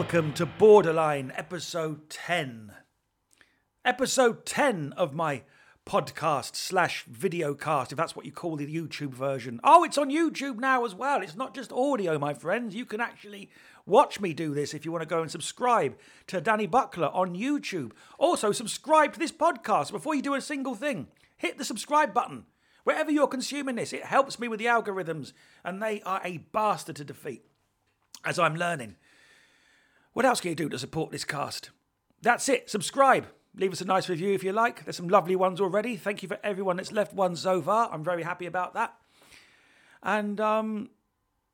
welcome to Borderline episode 10. Episode 10 of my podcast slash videocast, if that's what you call the YouTube version. Oh, it's on YouTube now as well. It's not just audio, my friends. You can actually watch me do this if you want to go and subscribe to Danny Buckler on YouTube. Also, subscribe to this podcast before you do a single thing. Hit the subscribe button. Wherever you're consuming this, it helps me with the algorithms, and they are a bastard to defeat, as I'm learning. What else can you do to support this cast? That's it. Subscribe. Leave us a nice review if you like. There's some lovely ones already. Thank you for everyone that's left one so far. I'm very happy about that. And um,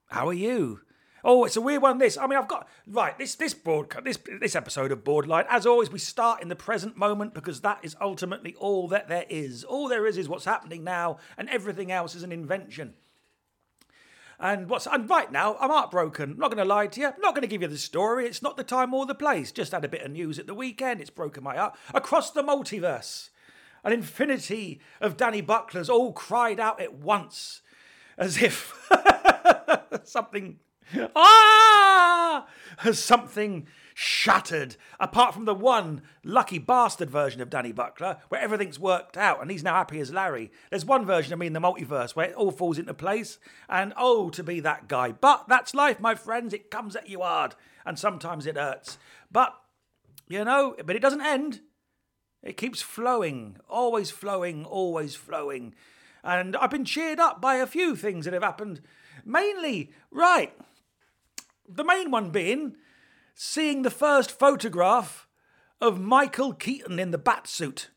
how are you? Oh, it's a weird one. This, I mean, I've got right. This this broadcast, this this episode of Borderline. As always, we start in the present moment because that is ultimately all that there is. All there is is what's happening now, and everything else is an invention. And what's and right now, I'm heartbroken. I'm not going to lie to you. I'm not going to give you the story. It's not the time or the place. Just had a bit of news at the weekend. It's broken my heart. Across the multiverse, an infinity of Danny Bucklers all cried out at once, as if something ah as something shattered. Apart from the one lucky bastard version of Danny Buckler, where everything's worked out and he's now happy as Larry. There's one version of me in the multiverse where it all falls into place, and oh, to be that guy. But that's life, my friends. It comes at you hard, and sometimes it hurts. But, you know, but it doesn't end. It keeps flowing, always flowing, always flowing. And I've been cheered up by a few things that have happened. Mainly, right, the main one being seeing the first photograph of Michael Keaton in the bat suit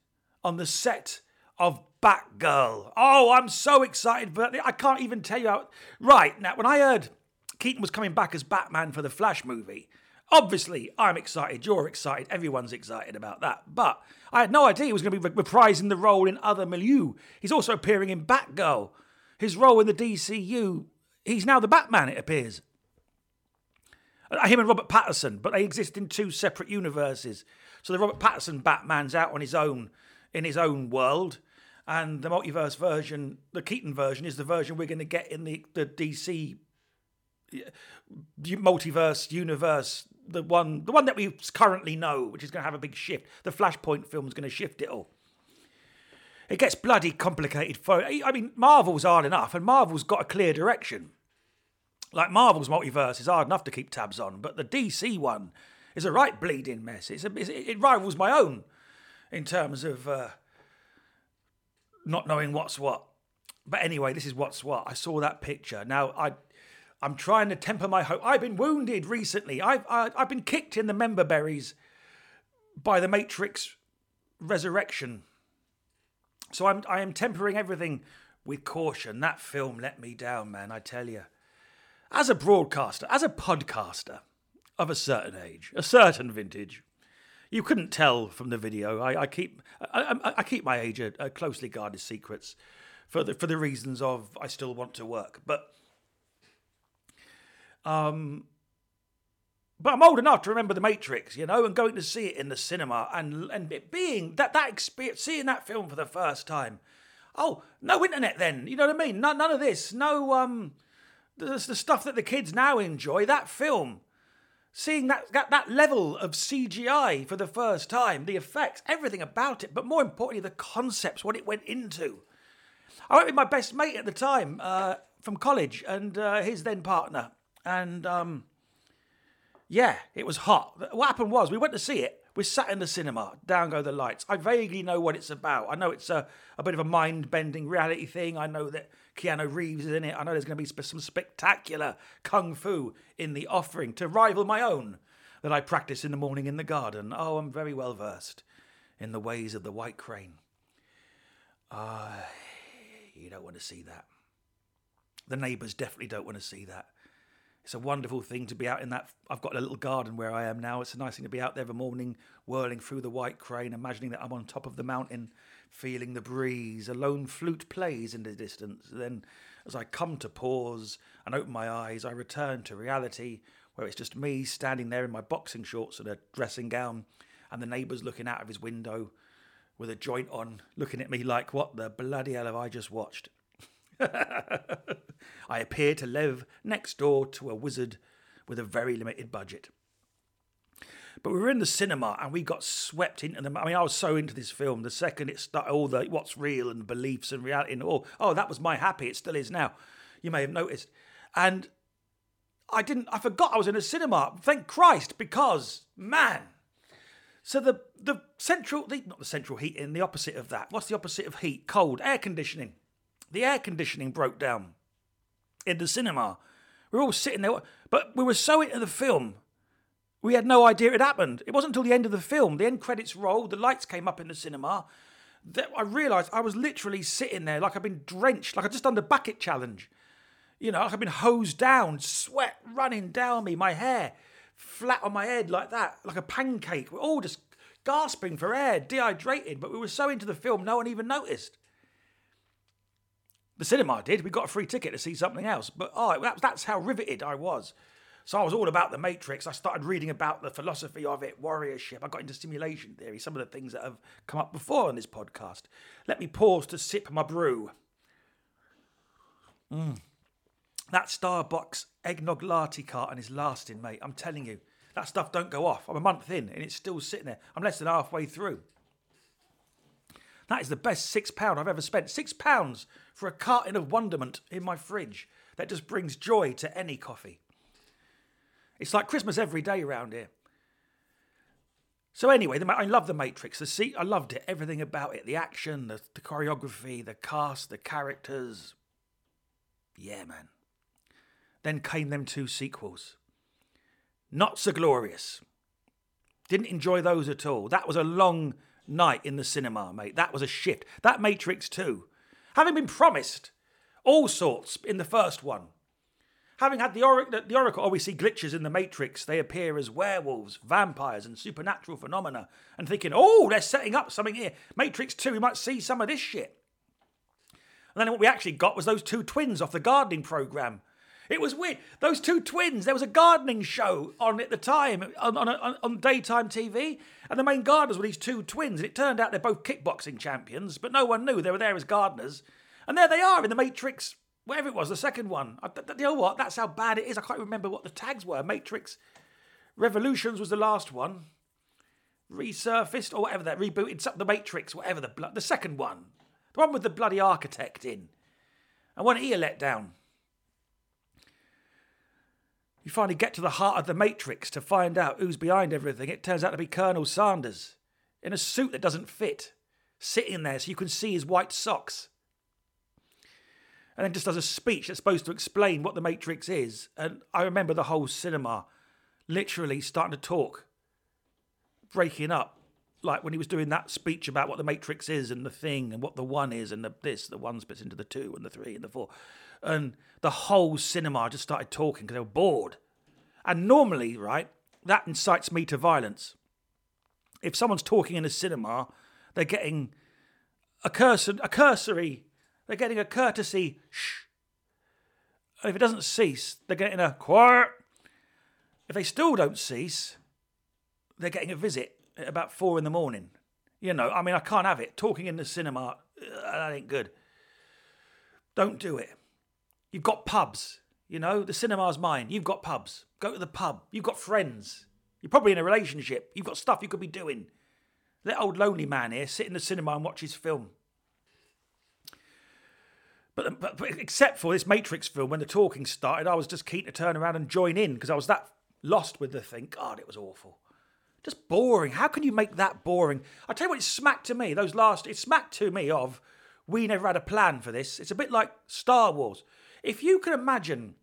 on the set of Batgirl. Oh, I'm so excited, but I can't even tell you how. Right, now, when I heard Keaton was coming back as Batman for the Flash movie, obviously I'm excited, you're excited, everyone's excited about that. But I had no idea he was going to be reprising the role in other milieu. He's also appearing in Batgirl. His role in the DCU, he's now the Batman, it appears. Uh, him and Robert Pattinson, but they exist in two separate universes. So the Robert Pattinson Batman's out on his own in his own world, and the multiverse version, the Keaton version, is the version we're going to get in the the DC multiverse universe. The one, the one that we currently know, which is going to have a big shift. The Flashpoint film is going to shift it all. It gets bloody complicated. For I mean, Marvel's hard enough, and Marvel's got a clear direction. Like Marvel's multiverse is hard enough to keep tabs on, but the DC one is a right bleeding mess. It's a, it's, it rivals my own in terms of uh, not knowing what's what. But anyway, this is what's what. I saw that picture. Now I, I'm trying to temper my hope. I've been wounded recently. I've I, have i have been kicked in the member berries by the Matrix Resurrection. So I'm I am tempering everything with caution. That film let me down, man. I tell you as a broadcaster, as a podcaster of a certain age, a certain vintage, you couldn't tell from the video. I, I keep I, I, I, keep my age a, a, closely guarded secrets for the for the reasons of I still want to work, but um. But I'm old enough to remember the Matrix, you know, and going to see it in the cinema and and it being that that experience, seeing that film for the first time. Oh, no internet then, you know what I mean? None, none of this, no um, the, the stuff that the kids now enjoy, that film, seeing that, that, that level of CGI for the first time, the effects, everything about it, but more importantly, the concepts, what it went into. I went with my best mate at the time uh, from college and uh, his then partner. And um, yeah, it was hot. What happened was we went to see it. We sat in the cinema, down go the lights. I vaguely know what it's about. I know it's a, a bit of a mind bending reality thing. I know that Keanu Reeves is in it. I know there's going to be some spectacular kung fu in the offering to rival my own that I practice in the morning in the garden. Oh, I'm very well versed in the ways of the white crane. Ah, uh, you don't want to see that. The neighbours definitely don't want to see that. It's a wonderful thing to be out in that. I've got a little garden where I am now. It's a nice thing to be out there a morning, whirling through the white crane, imagining that I'm on top of the mountain feeling the breeze. A lone flute plays in the distance. Then, as I come to pause and open my eyes, I return to reality, where it's just me standing there in my boxing shorts and a dressing gown, and the neighbour's looking out of his window with a joint on, looking at me like, what the bloody hell have I just watched? I appear to live next door to a wizard with a very limited budget. But we were in the cinema and we got swept into them. I mean, I was so into this film. The second it started, all the what's real and beliefs and reality, and all, oh, that was my happy. It still is now. You may have noticed. And I didn't, I forgot I was in a cinema. Thank Christ, because, man. So the, the central, the, not the central heating, the opposite of that. What's the opposite of heat? Cold, air conditioning. The air conditioning broke down in the cinema. We were all sitting there, but we were so into the film we had no idea it happened. It wasn't until the end of the film, the end credits rolled, the lights came up in the cinema, that I realised I was literally sitting there like I'd been drenched, like I'd just done the bucket challenge. You know, like I'd been hosed down, sweat running down me, my hair flat on my head like that, like a pancake. We're all just gasping for air, dehydrated, but we were so into the film, no one even noticed. The cinema did. We got a free ticket to see something else, but oh, that's how riveted I was. So I was all about the Matrix. I started reading about the philosophy of it, warriorship. I got into simulation theory, some of the things that have come up before on this podcast. Let me pause to sip my brew. Mm. That Starbucks eggnog latte carton is lasting, mate. I'm telling you. That stuff don't go off. I'm a month in and it's still sitting there. I'm less than halfway through. That is the best six pound I've ever spent. Six pounds for a carton of wonderment in my fridge that just brings joy to any coffee. It's like Christmas every day around here. So anyway, the, I love the Matrix. The seat, I loved it. Everything about it, the action, the, the choreography, the cast, the characters. Yeah, man. Then came them two sequels. Not so glorious. Didn't enjoy those at all. That was a long night in the cinema, mate. That was a shift. That Matrix 2, having been promised all sorts in the first one, Having had the, or- the Oracle, oh, we see glitches in the Matrix. They appear as werewolves, vampires, and supernatural phenomena. And thinking, oh, they're setting up something here. Matrix 2, we might see some of this shit. And then what we actually got was those two twins off the gardening program. It was weird. Those two twins, there was a gardening show on at the time, on, on, on, on daytime TV, and the main gardeners were these two twins. And it turned out they're both kickboxing champions, but no one knew they were there as gardeners. And there they are in the Matrix whatever it was, the second one. I, you know what? That's how bad it is. I can't remember what the tags were. Matrix Revolutions was the last one. Resurfaced or whatever that rebooted the Matrix, whatever the the second one, the one with the bloody architect in, and wasn't he a letdown? You finally get to the heart of the Matrix to find out who's behind everything. It turns out to be Colonel Sanders in a suit that doesn't fit, sitting there so you can see his white socks and then just does a speech that's supposed to explain what the Matrix is. And I remember the whole cinema literally starting to talk, breaking up, like when he was doing that speech about what the Matrix is and the thing and what the one is and the this, the one splits into the two and the three and the four. And the whole cinema just started talking because they were bored. And normally, right, that incites me to violence. If someone's talking in a cinema, they're getting a, cursor, a cursory they're getting a courtesy shh. And if it doesn't cease, they're getting a quiet. If they still don't cease, they're getting a visit at about four in the morning. You know, I mean, I can't have it. Talking in the cinema, uh, that ain't good. Don't do it. You've got pubs, you know, the cinema's mine. You've got pubs. Go to the pub. You've got friends. You're probably in a relationship. You've got stuff you could be doing. Let old lonely man here sit in the cinema and watch his film. But, but, but, except for this Matrix film, when the talking started, I was just keen to turn around and join in because I was that lost with the thing. God, it was awful. Just boring. How can you make that boring? I tell you what, it smacked to me. Those last, it smacked to me of we never had a plan for this. It's a bit like Star Wars. If you can imagine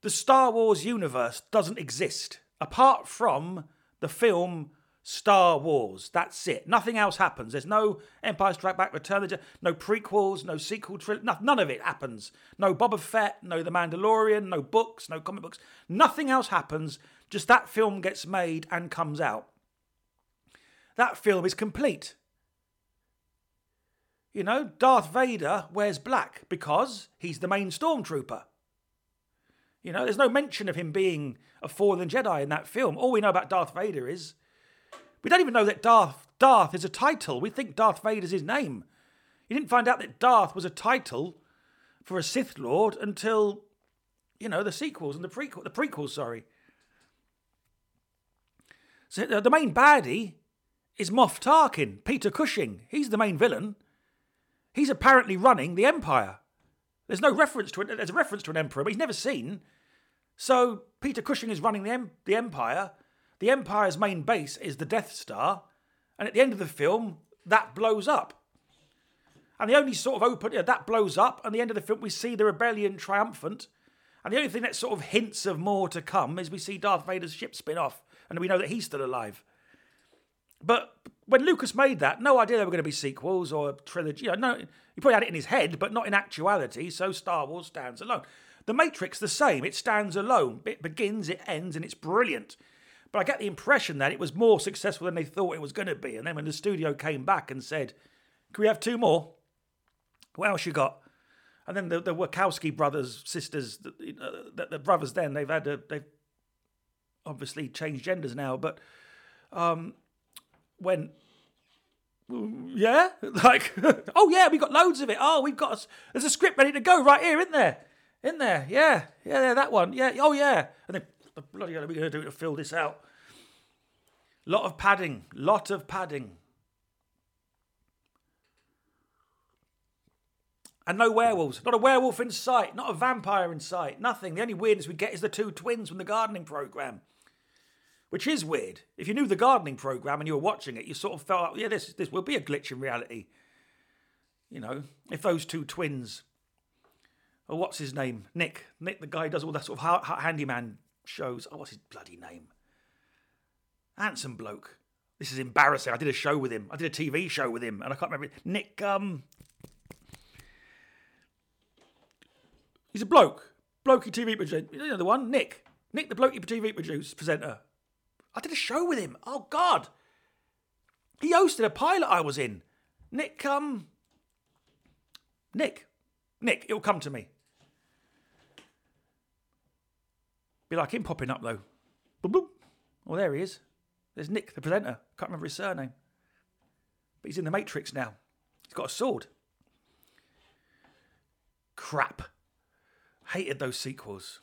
the Star Wars universe doesn't exist apart from the film Star Wars. That's it. Nothing else happens. There's no Empire Strike Back, Return of the Jedi, no prequels, no sequel trilogy. No, none of it happens. No Boba Fett, no The Mandalorian, no books, no comic books. Nothing else happens. Just that film gets made and comes out. That film is complete. You know, Darth Vader wears black because he's the main stormtrooper. You know, there's no mention of him being a fallen Jedi in that film. All we know about Darth Vader is we don't even know that Darth Darth is a title. We think Darth Vader Vader's his name. You didn't find out that Darth was a title for a Sith Lord until, you know, the sequels and the prequel, the prequels. Sorry. So uh, the main baddie is Moff Tarkin, Peter Cushing. He's the main villain. He's apparently running the Empire. There's no reference to it. There's a reference to an emperor, but he's never seen. So Peter Cushing is running the, em- the Empire. The Empire's main base is the Death Star. And at the end of the film, that blows up. And the only sort of open, yeah, that blows up. And the end of the film, we see the rebellion triumphant. And the only thing that sort of hints of more to come is we see Darth Vader's ship spin off. And we know that he's still alive. But when Lucas made that, no idea there were going to be sequels or a trilogy. You know, no, he probably had it in his head, but not in actuality. So Star Wars stands alone. The Matrix, the same. It stands alone. It begins, it ends, and it's brilliant. But I get the impression that it was more successful than they thought it was going to be. And then when the studio came back and said, "Can we have two more?" What else you got? And then the, the Wachowski brothers, sisters, the, the, the brothers. Then they've had a, they've obviously changed genders now, but um, when yeah, like oh yeah, we've got loads of it. Oh, we've got a, there's a script ready to go right here, isn't there? In there, yeah, yeah, that one, yeah, oh yeah, and then the bloody hell are we going to do to fill this out? Lot of padding, lot of padding. And no werewolves. Not a werewolf in sight. Not a vampire in sight. Nothing. The only weirdness we get is the two twins from the gardening program which is weird. If you knew the gardening program and you were watching it, you sort of felt like, yeah, this this will be a glitch in reality. You know, if those two twins, or what's his name, Nick, Nick, the guy who does all that sort of handyman shows. Oh, what's his bloody name? Handsome bloke. This is embarrassing. I did a show with him. I did a TV show with him, and I can't remember Nick. Um, he's a bloke, blokey TV producer. You know the one, Nick. Nick, the blokey TV producer, presenter. I did a show with him. Oh God. He hosted a pilot I was in. Nick, um Nick. Nick, it'll come to me. Be like him popping up though. Boom boom. Oh there he is. There's Nick, the presenter. Can't remember his surname. But he's in the Matrix now. He's got a sword. Crap. Hated those sequels.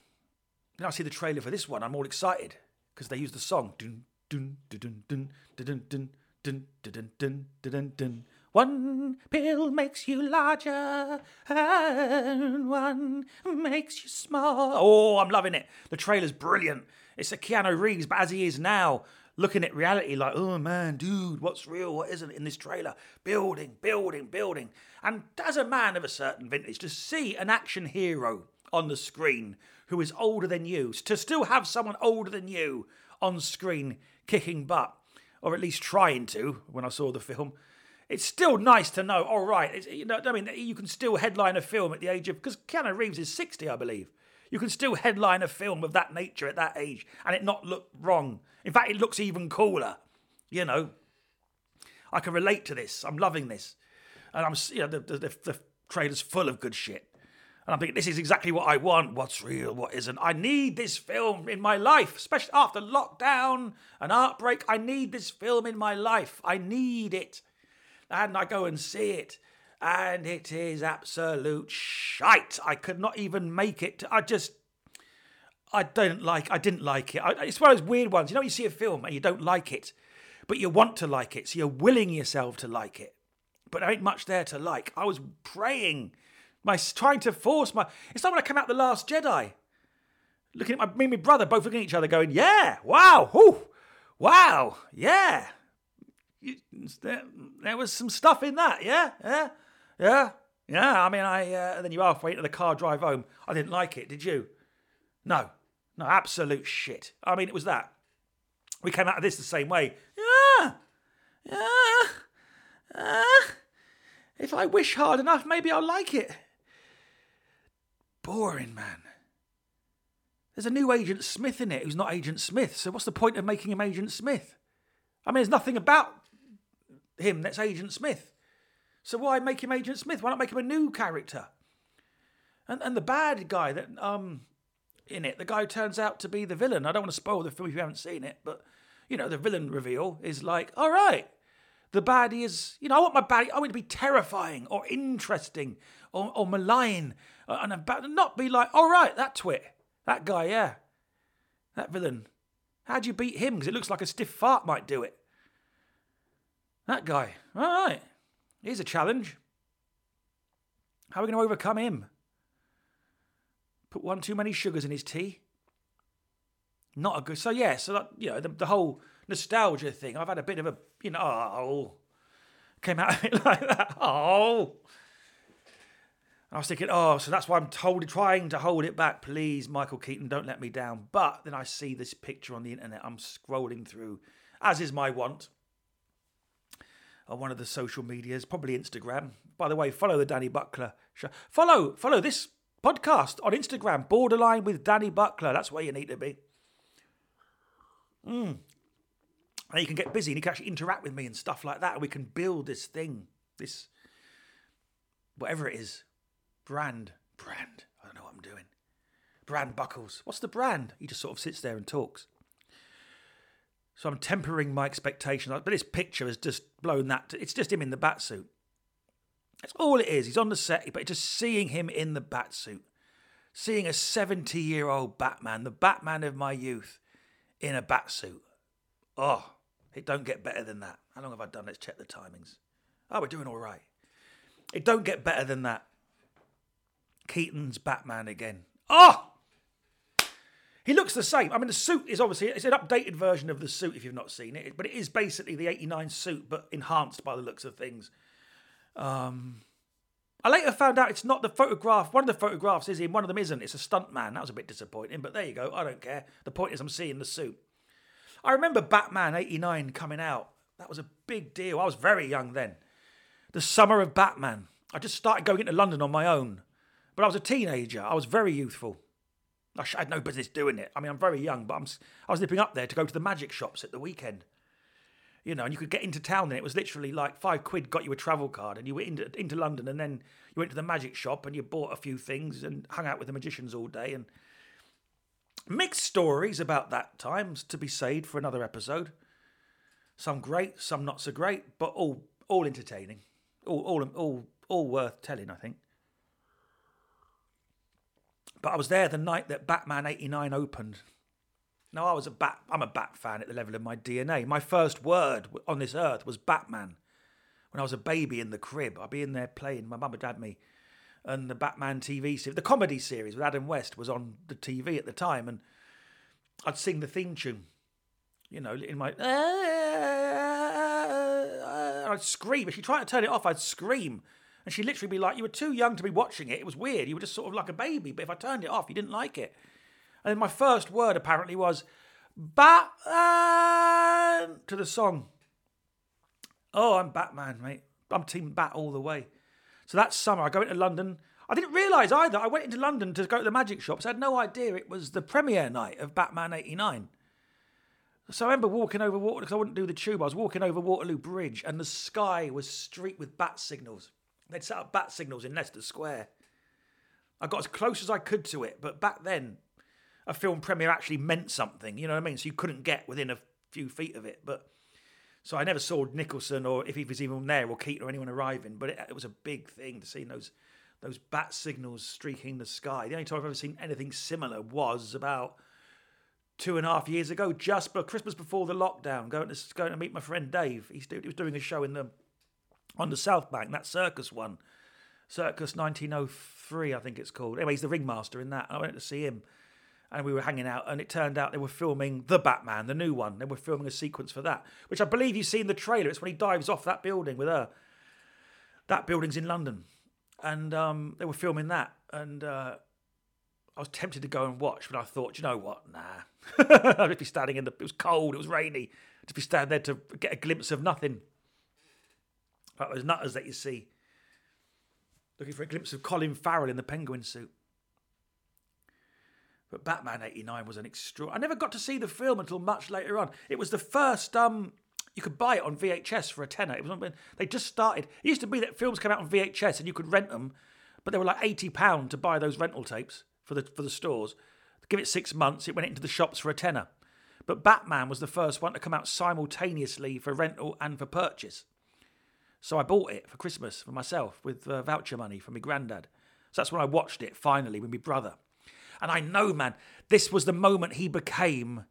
Now I see the trailer for this one, I'm all excited because they use the song. Dun, dun, dun, dun, dun, dun, dun, dun, dun, dun, dun, dun, dun. One pill makes you larger, and one makes you small. Oh, I'm loving it. The trailer's brilliant. It's a Keanu Reeves, but as he is now, looking at reality like, oh man, dude, what's real, what isn't in this trailer? Building, building, building. And as a man of a certain vintage, to see an action hero on the screen who is older than you, to still have someone older than you on screen kicking butt, or at least trying to, when I saw the film, it's still nice to know, all right, you know, I mean, you can still headline a film at the age of, because Keanu Reeves is 60, I believe. You can still headline a film of that nature at that age and it not look wrong. In fact, it looks even cooler. You know, I can relate to this. I'm loving this. And I'm, you know, the, the, the, the trailer's full of good shit. And I'm thinking, this is exactly what I want. What's real? What isn't? I need this film in my life, especially after lockdown and outbreak. I need this film in my life. I need it. And I go and see it. And it is absolute shite. I could not even make it. I just, I don't like, I didn't like it. I, it's one of those weird ones. You know, you see a film and you don't like it, but you want to like it. So you're willing yourself to like it. But there ain't much there to like. I was praying my trying to force my. It's like when I come out the Last Jedi, looking at my me and my brother both looking at each other, going, "Yeah, wow, wow, yeah." There, there was some stuff in that, yeah, yeah, yeah, yeah. I mean, I uh, and then you halfway into the car drive home. I didn't like it. Did you? No, no, absolute shit. I mean, it was that. We came out of this the same way. Yeah, yeah. Uh, if I wish hard enough, maybe I'll like it boring, man. There's a new Agent Smith in it who's not Agent Smith, so what's the point of making him Agent Smith? I mean, there's nothing about him that's Agent Smith. So why make him Agent Smith? Why not make him a new character? And and the bad guy that um in it, the guy who turns out to be the villain. I don't want to spoil the film if you haven't seen it, but you know, the villain reveal is like, all right, the baddie is, you know, I want my baddie, I want to be terrifying or interesting or, or malign uh, and about not be like, all right, that twit, that guy, yeah, that villain, How'd you beat him? Because it looks like a stiff fart might do it. That guy. All right. Here's a challenge. How are we going to overcome him? Put one too many sugars in his tea. Not a good. So yeah. So that you know the, the whole nostalgia thing. I've had a bit of a you know oh came out of it like that. Oh. I was thinking, oh, so that's why I'm told, trying to hold it back. Please, Michael Keaton, don't let me down. But then I see this picture on the internet. I'm scrolling through, as is my want, on one of the social medias, probably Instagram. By the way, follow the Danny Buckler show. Follow, follow this podcast on Instagram, Borderline with Danny Buckler. That's where you need to be. Mm. And you can get busy and you can actually interact with me and stuff like that. And we can build this thing, this, whatever it is, brand, brand. I don't know what I'm doing. Brand Buckles. What's the brand? He just sort of sits there and talks. So I'm tempering my expectations. But this picture has just blown that. To, it's just him in the bat suit. That's all it is. He's on the set, but just seeing him in the bat suit, seeing a 70 year old Batman, the Batman of my youth, in a bat suit. Oh, it don't get better than that. How long have I done? Let's check the timings. Oh, we're doing all right. It don't get better than that. Keaton's Batman again. Oh! He looks the same. I mean, the suit is obviously it's an updated version of the suit if you've not seen it, but it is basically the '89 suit, but enhanced by the looks of things. Um, I later found out it's not the photograph. One of the photographs is him. One of them isn't. It's a stunt man. That was a bit disappointing, but there you go. I don't care. The point is, I'm seeing the suit. I remember Batman '89 coming out. That was a big deal. I was very young then. The summer of Batman. I just started going into London on my own, but I was a teenager. I was very youthful. I had no business doing it. I mean, I'm very young, but I'm, I was nipping up there to go to the magic shops at the weekend. You know, and you could get into town, and it was literally like five quid got you a travel card, and you went into, into London, and then you went to the magic shop and you bought a few things and hung out with the magicians all day. And mixed stories about that times to be saved for another episode. Some great, some not so great, but all all entertaining, all all all all worth telling, I think. But I was there the night that Batman 89 opened. Now I was a bat I'm a bat fan at the level of my DNA. My first word on this earth was Batman. When I was a baby in the crib, I'd be in there playing, my mum and dad me, and the Batman TV series, the comedy series with Adam West was on the TV at the time, and I'd sing the theme tune, you know, in my. I'd scream. If you tried to turn it off, I'd scream. And she'd literally be like, You were too young to be watching it. It was weird. You were just sort of like a baby. But if I turned it off, you didn't like it. And then my first word apparently was Batman to the song. Oh, I'm Batman, mate. I'm Team Bat all the way. So that summer, I go into London. I didn't realise either. I went into London to go to the magic shops. I had no idea it was the premiere night of Batman 89. So I remember walking over Waterloo, because I wouldn't do the tube. I was walking over Waterloo Bridge, and the sky was streaked with bat signals. They'd set up bat signals in Leicester Square. I got as close as I could to it, but back then, a film premiere actually meant something. You know what I mean? So you couldn't get within a few feet of it. But so I never saw Nicholson or if he was even there or Keaton or anyone arriving. But it, it was a big thing to see those those bat signals streaking the sky. The only time I've ever seen anything similar was about two and a half years ago, just for Christmas before the lockdown, going to going to meet my friend Dave. He's, he was doing a show in the on the South Bank, that circus one. Circus 1903, I think it's called. Anyway, he's the ringmaster in that. I went to see him and we were hanging out, and it turned out they were filming The Batman, the new one. They were filming a sequence for that, which I believe you see in the trailer. It's when he dives off that building with her. That building's in London. And um, they were filming that. And uh, I was tempted to go and watch, but I thought, you know what? Nah. I'd just be standing in the. It was cold, it was rainy. To be standing there to get a glimpse of nothing. Like those nutters that you see. Looking for a glimpse of Colin Farrell in the penguin suit. But Batman 89 was an extra. I never got to see the film until much later on. It was the first. um You could buy it on VHS for a tenner. It was when they just started. It used to be that films came out on VHS and you could rent them, but they were like eighty pound to buy those rental tapes for the for the stores. Give it six months, it went into the shops for a tenner. But Batman was the first one to come out simultaneously for rental and for purchase. So I bought it for Christmas for myself with uh, voucher money from my granddad. So that's when I watched it finally with my brother. And I know, man, this was the moment he became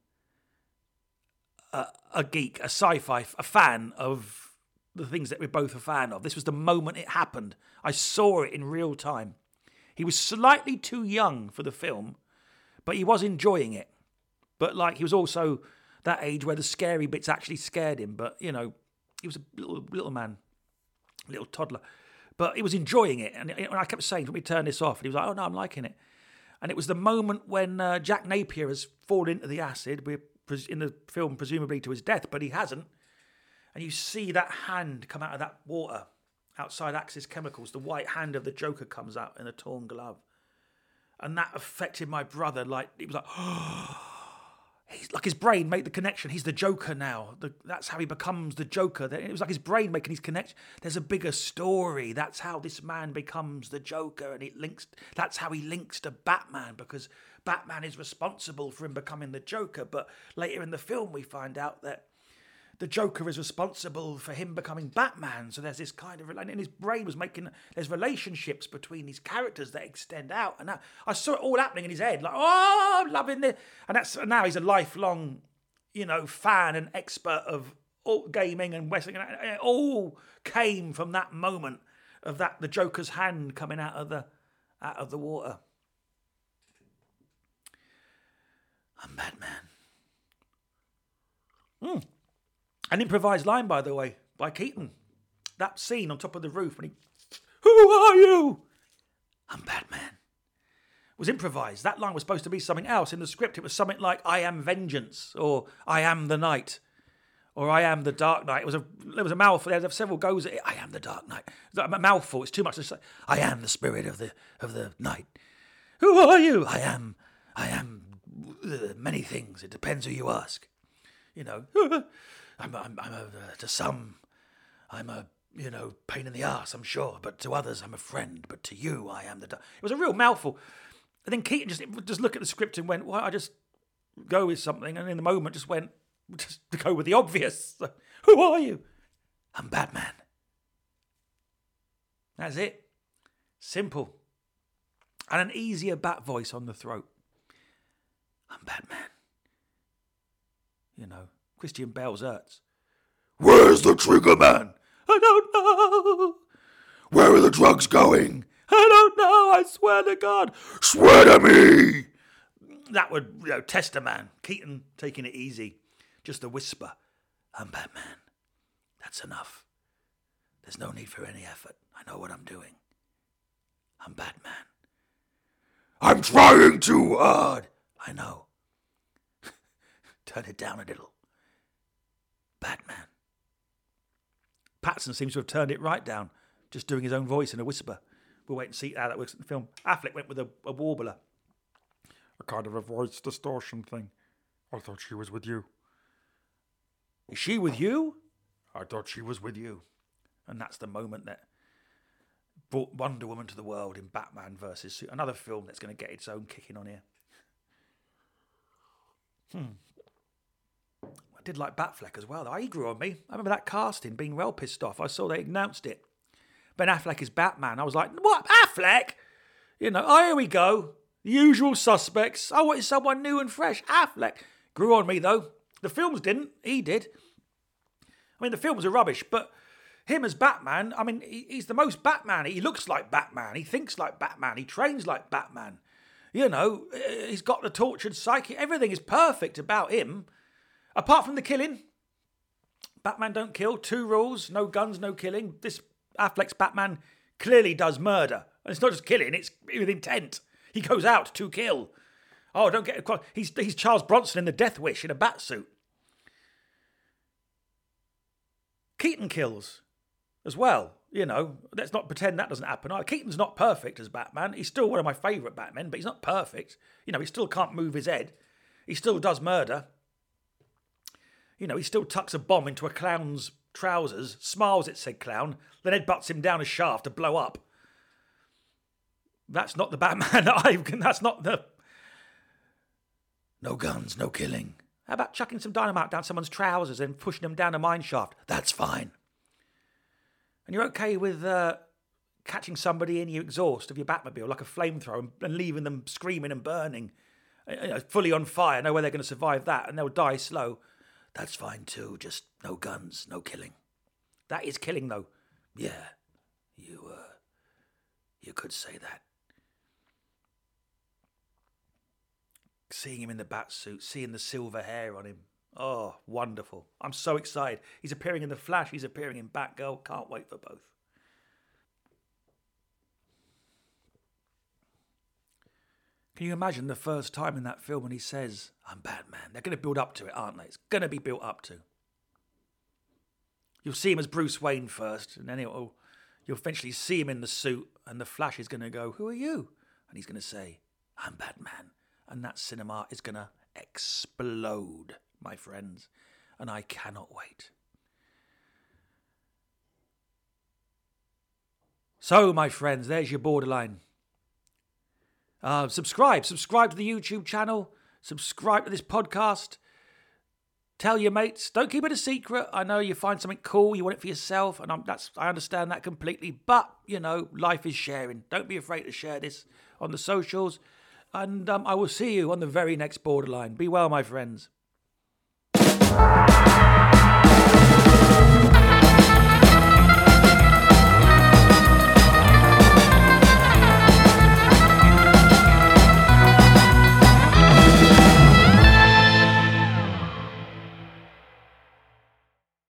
a, a geek, a sci-fi, a fan of the things that we're both a fan of. This was the moment it happened. I saw it in real time. He was slightly too young for the film, but he was enjoying it. But like he was also that age where the scary bits actually scared him. But you know, he was a little little man, little toddler, but he was enjoying it. And I kept saying, "Let me turn this off," and he was like, "Oh no, I'm liking it." And it was the moment when uh, Jack Napier has fallen into the acid. We're in the film, presumably to his death, but he hasn't. And you see that hand come out of that water outside Axis Chemicals. The white hand of the Joker comes out in a torn glove. And that affected my brother. Like, he was like, oh, like his brain made the connection. He's the Joker now. The, that's how he becomes the Joker. It was like his brain making his connection. There's a bigger story. That's how this man becomes the Joker, and it links. That's how he links to Batman because Batman is responsible for him becoming the Joker. But later in the film, we find out that the Joker is responsible for him becoming Batman. So there's this kind of, and his brain was making, there's relationships between these characters that extend out. And I, I saw it all happening in his head, like, oh, I'm loving this. And that's, now he's a lifelong, you know, fan and expert of all gaming and wrestling. And it all came from that moment of that, the Joker's hand coming out of the, out of the water. I'm Batman. Hmm. An improvised line, by the way, by Keaton. That scene on top of the roof when he, Who are you? I'm Batman. Was improvised. That line was supposed to be something else. In the script, it was something like "I am vengeance" or "I am the night." or I am the Dark Knight. It was a there was a mouthful. There were several goes at it. I am the Dark Knight. A mouthful. It's too much to say. I am the spirit of the of the night. Who are you? I am. I am uh, many things. It depends who you ask. You know. I'm, I'm, I'm a, uh, to some, I'm a you know pain in the ass. I'm sure, but to others, I'm a friend. But to you, I am the. it was a real mouthful. And then Keaton just just looked at the script and went, "Why? I just go with something." And in the moment, just went, "Just to go with the obvious." Who are you? I'm Batman. That's it. Simple. And an easier bat voice on the throat. I'm Batman. You know, Christian Bale's hurts. Where's the trigger man? I don't know. Where are the drugs going? I don't know. I swear to God. Swear to me. That would, you know, test a man. Keaton taking it easy. Just a whisper. I'm Batman. That's enough. There's no need for any effort. I know what I'm doing. I'm Batman. I'm trying too hard. I know. Turn it down a little. Batman. Pattinson seems to have turned it right down, just doing his own voice in a whisper. We'll wait and see how that works in the film. Affleck went with a, a warbler. A kind of a voice distortion thing. I thought she was with you. Is she with you? I thought she was with you. And that's the moment that brought Wonder Woman to the world in Batman versus another film that's going to get its own kicking on here. Hmm. I did like Batfleck as well. Though. He grew on me. I remember that casting being well pissed off. I saw they announced it. Ben Affleck is Batman. I was like, what? Affleck? You know, oh, here we go. The usual suspects. I wanted someone new and fresh. Affleck. Grew on me, though. The films didn't. He did. I mean, the films are rubbish, but him as Batman, I mean, he's the most Batman. He looks like Batman. He thinks like Batman. He trains like Batman. You know, he's got the tortured psyche. Everything is perfect about him. Apart from the killing, Batman don't kill. Two rules: no guns, no killing. This Affleck's Batman clearly does murder, and it's not just killing; it's with intent. He goes out to kill. Oh, don't get he's he's Charles Bronson in the Death Wish in a bat suit. Keaton kills as well. You know, let's not pretend that doesn't happen. Keaton's not perfect as Batman. He's still one of my favourite Batmen, but he's not perfect. You know, he still can't move his head. He still does murder. You know, he still tucks a bomb into a clown's trousers, smiles at said clown, then headbutts him down a shaft to blow up. That's not the Batman that I can. That's not the. No guns, no killing. How about chucking some dynamite down someone's trousers and pushing them down a mine shaft? That's fine. And you're okay with uh, catching somebody in your exhaust of your Batmobile like a flamethrower and leaving them screaming and burning, uh, fully on fire, know where they're going to survive that, and they'll die slow. That's fine too, just no guns, no killing. That is killing, though. Yeah, you, uh, you could say that. Seeing him in the bat suit, seeing the silver hair on him. Oh, wonderful. I'm so excited. He's appearing in The Flash, he's appearing in Batgirl. Can't wait for both. Can you imagine the first time in that film when he says, I'm Batman? They're going to build up to it, aren't they? It's going to be built up to. You'll see him as Bruce Wayne first, and then it'll, oh, you'll eventually see him in the suit, and the Flash is going to go, Who are you? And he's going to say, I'm Batman. And that cinema is going to explode, my friends. And I cannot wait. So, my friends, there's your borderline. Uh, subscribe. Subscribe to the YouTube channel. Subscribe to this podcast. Tell your mates. Don't keep it a secret. I know you find something cool, you want it for yourself, and I'm, that's I understand that completely. But you know, life is sharing. Don't be afraid to share this on the socials. And um, I will see you on the very next borderline. Be well, my friends.